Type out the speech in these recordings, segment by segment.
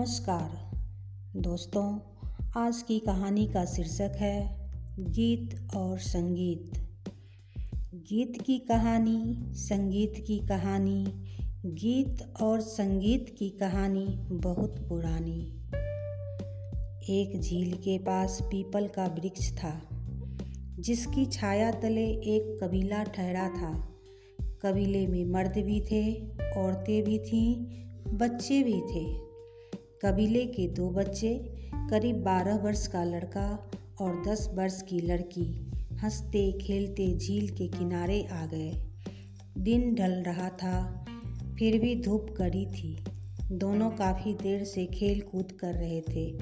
नमस्कार। दोस्तों, आज की कहानी का शीर्षक है गीत और संगीत। गीत की कहानी, संगीत की कहानी, गीत और संगीत की कहानी बहुत पुरानी। एक झील के पास पीपल का वृक्ष था, जिसकी छाया तले एक कबीला ठहरा था। कबीले में मर्द भी थे, औरतें भी थीं, बच्चे भी थे। कबीले के दो बच्चे, करीब बारह वर्ष का लड़का और दस वर्ष की लड़की हँसते, खेलते, झील के किनारे आ गए। दिन ढल रहा था, फिर भी धूप कड़ी थी। दोनों काफ़ी देर से खेल कूद कर रहे थे।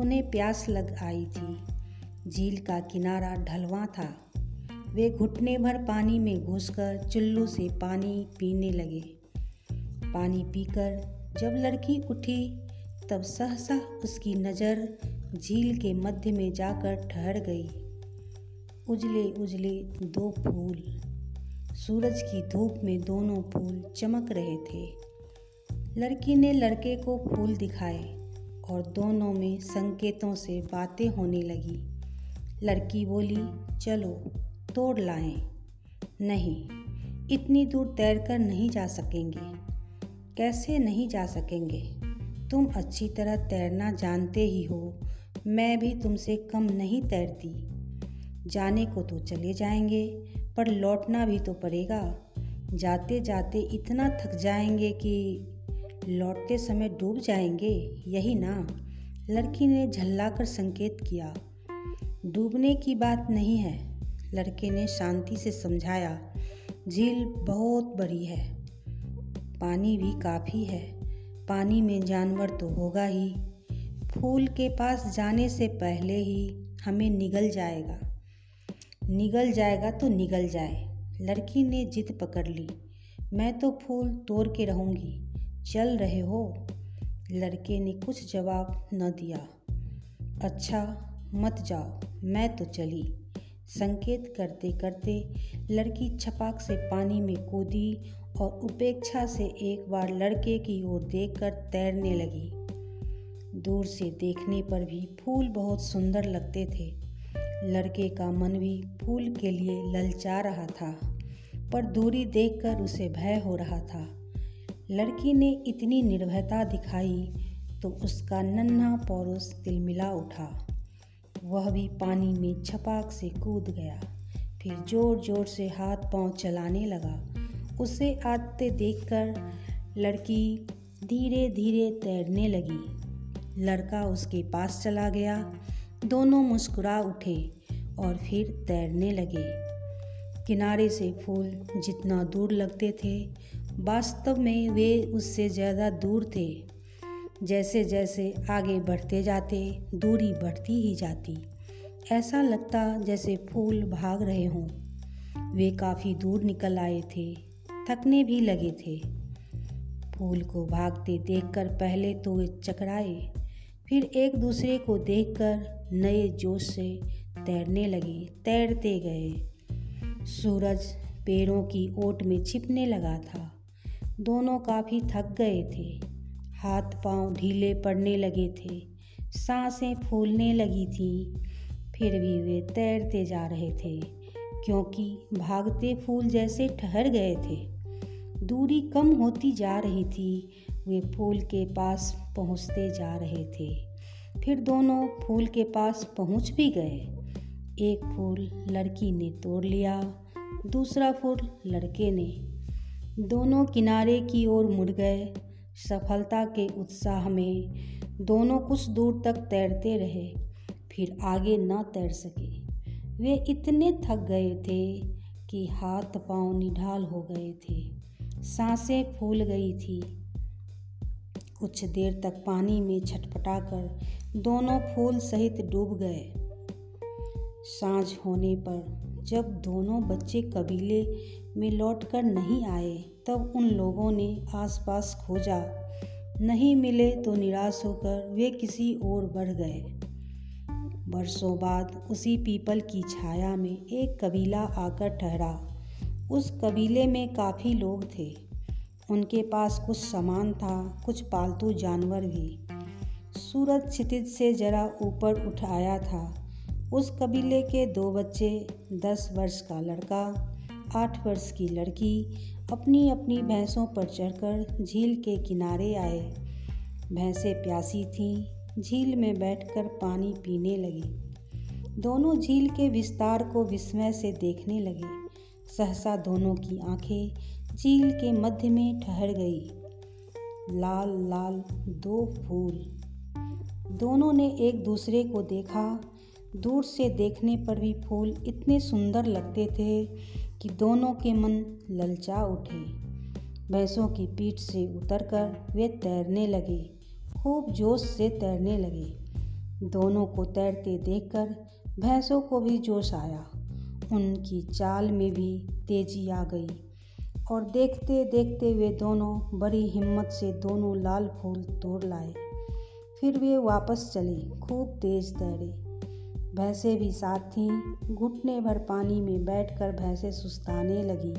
उन्हें प्यास लग आई थी। झील का किनारा ढलवा था। वे घुटने भर पानी में घुसकर चुल्लू से पानी पीने लगे। पानी पीकर जब लड़की उठी तब सहसा उसकी नज़र झील के मध्य में जाकर ठहर गई। उजले उजले दो फूल, सूरज की धूप में दोनों फूल चमक रहे थे। लड़की ने लड़के को फूल दिखाए और दोनों में संकेतों से बातें होने लगी। लड़की बोली, चलो, तोड़ लाएँ। नहीं, इतनी दूर तैरकर नहीं जा सकेंगे। कैसे नहीं जा सकेंगे? तुम अच्छी तरह तैरना जानते ही हो। मैं भी तुमसे कम नहीं तैरती। जाने को तो चले जाएँगे, पर लौटना भी तो पड़ेगा। जाते जाते इतना थक जाएँगे कि लौटते समय डूब जाएँगे, यही ना? लड़की ने झल्ला कर संकेत किया। डूबने की बात नहीं है, लड़के ने शांति से समझाया। झील बहुत बड़ी है, पानी भी काफ़ी है। पानी में जानवर तो होगा ही। फूल के पास जाने से पहले ही हमें निगल जाएगा। निगल जाएगा तो निगल जाए। लड़की ने जिद पकड़ ली। मैं तो फूल तोड़ के रहूँगी। चल रहे हो? लड़के ने कुछ जवाब न दिया। अच्छा मत जाओ। मैं तो चली। संकेत करते करते लड़की छपाक से पानी में कूदी और उपेक्षा से एक बार लड़के की ओर देखकर तैरने लगी। दूर से देखने पर भी फूल बहुत सुंदर लगते थे। लड़के का मन भी फूल के लिए ललचा रहा था, पर दूरी देखकर उसे भय हो रहा था। लड़की ने इतनी निर्भयता दिखाई तो उसका नन्हा पौरुष तिलमिला उठा। वह भी पानी में छपाक से कूद गया, फिर ज़ोर ज़ोर से हाथ पाँव चलाने लगा। उसे आते देखकर लड़की धीरे धीरे तैरने लगी। लड़का उसके पास चला गया। दोनों मुस्कुरा उठे और फिर तैरने लगे। किनारे से फूल जितना दूर लगते थे, वास्तव में वे उससे ज़्यादा दूर थे। जैसे जैसे आगे बढ़ते जाते, दूरी बढ़ती ही जाती। ऐसा लगता जैसे फूल भाग रहे हों। वे काफ़ी दूर निकल आए थे। थकने भी लगे थे। फूल को भागते देखकर पहले तो वे चकराए, फिर एक दूसरे को देखकर नए जोश से तैरने लगे, तैरते गए। सूरज पेड़ों की ओट में छिपने लगा था। दोनों काफ़ी थक गए थे। हाथ पाँव ढीले पड़ने लगे थे। साँसें फूलने लगी थी। फिर भी वे तैरते जा रहे थे, क्योंकि भागते फूल जैसे ठहर गए थे। दूरी कम होती जा रही थी, वे फूल के पास पहुँचते जा रहे थे। फिर दोनों फूल के पास पहुँच भी गए। एक फूल लड़की ने तोड़ लिया, दूसरा फूल लड़के ने। दोनों किनारे की ओर मुड़ गए। सफलता के उत्साह में दोनों कुछ दूर तक तैरते रहे, फिर आगे न तैर सके। वे इतने थक गए थे कि हाथ पाँव निढाल हो गए थे। साँसें फूल गई थी। कुछ देर तक पानी में छटपटाकर दोनों फूल सहित डूब गए। साँझ होने पर जब दोनों बच्चे कबीले में लौटकर नहीं आए, तब उन लोगों ने आसपास खोजा। नहीं मिले तो निराश होकर वे किसी ओर बढ़ गए। बरसों बाद उसी पीपल की छाया में एक कबीला आकर ठहरा। उस कबीले में काफ़ी लोग थे। उनके पास कुछ सामान था, कुछ पालतू जानवर भी। सूरज क्षितिज से जरा ऊपर उठ आया था। उस कबीले के दो बच्चे, दस वर्ष का लड़का, आठ वर्ष की लड़की अपनी अपनी भैंसों पर चढ़कर झील के किनारे आए। भैंसें प्यासी थीं, झील में बैठकर पानी पीने लगी। दोनों झील के विस्तार को विस्मय से देखने लगे। सहसा दोनों की आँखें झील के मध्य में ठहर गई। लाल लाल, दो फूल। दोनों ने एक दूसरे को देखा। दूर से देखने पर भी फूल इतने सुंदर लगते थे कि दोनों के मन ललचा उठे। भैंसों की पीठ से उतरकर वे तैरने लगे। खूब जोश से तैरने लगे। दोनों को तैरते देखकर भैंसों को भी जोश आया। उनकी चाल में भी तेज़ी आ गई। और देखते देखते वे दोनों बड़ी हिम्मत से दोनों लाल फूल तोड़ लाए। फिर वे वापस चले, खूब तेज तैरे। भैंसे भी साथ थीं, घुटने भर पानी में बैठकर भैंसे सुस्ताने लगी।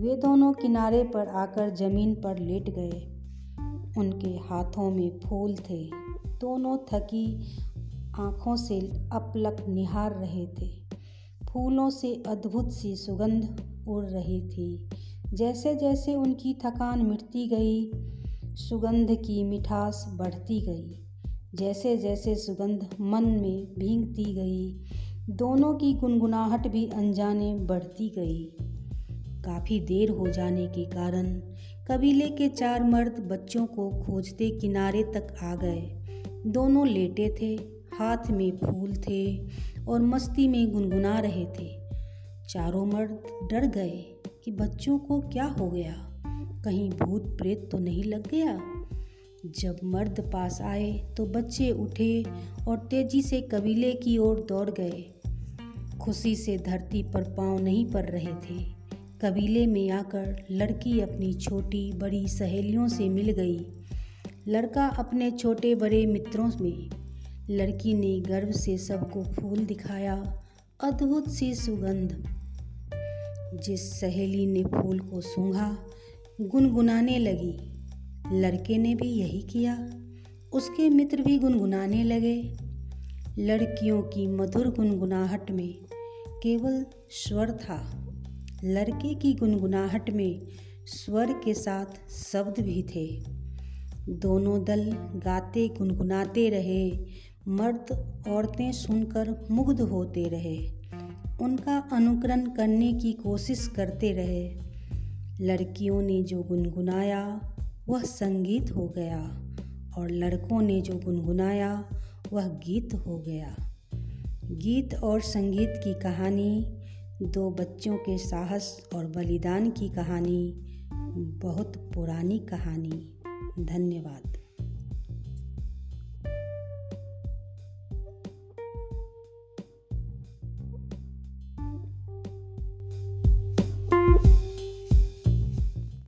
वे दोनों किनारे पर आकर ज़मीन पर लेट गए। उनके हाथों में फूल थे। दोनों थकी, आँखों से अपलक निहार रहे थे। फूलों से अद्भुत सी सुगंध उड़ रही थी। जैसे जैसे उनकी थकान मिटती गई, सुगंध की मिठास बढ़ती गई। जैसे जैसे सुगंध मन में भींगती गई, दोनों की गुनगुनाहट भी अनजाने बढ़ती गई। काफ़ी देर हो जाने के कारण कबीले के चार मर्द बच्चों को खोजते किनारे तक आ गए। दोनों लेटे थे, हाथ में फूल थे और मस्ती में गुनगुना रहे थे। चारों मर्द डर गए कि बच्चों को क्या हो गया। कहीं भूत प्रेत तो नहीं लग गया। जब मर्द पास आए तो बच्चे उठे और तेज़ी से कबीले की ओर दौड़ गए। खुशी से धरती पर पाँव नहीं पड़ रहे थे। कबीले में आकर लड़की अपनी छोटी बड़ी सहेलियों से मिल गई। लड़का अपने छोटे बड़े मित्रों में लड़की ने गर्व से सबको फूल दिखाया। अद्भुत सी सुगंध। जिस सहेली ने फूल को सूंघा, गुनगुनाने लगी। लड़के ने भी यही किया। उसके मित्र भी गुनगुनाने लगे। लड़कियों की मधुर गुनगुनाहट में केवल स्वर था। लड़के की गुनगुनाहट में स्वर के साथ शब्द भी थे। दोनों दल गाते गुनगुनाते रहे। मर्द औरतें सुनकर मुग्ध होते रहे। उनका अनुकरण करने की कोशिश करते रहे। लड़कियों ने जो गुनगुनाया, वह संगीत हो गया और लड़कों ने जो गुनगुनाया, वह गीत हो गया। गीत और संगीत की कहानी, दो बच्चों के साहस और बलिदान की कहानी, बहुत पुरानी कहानी। धन्यवाद।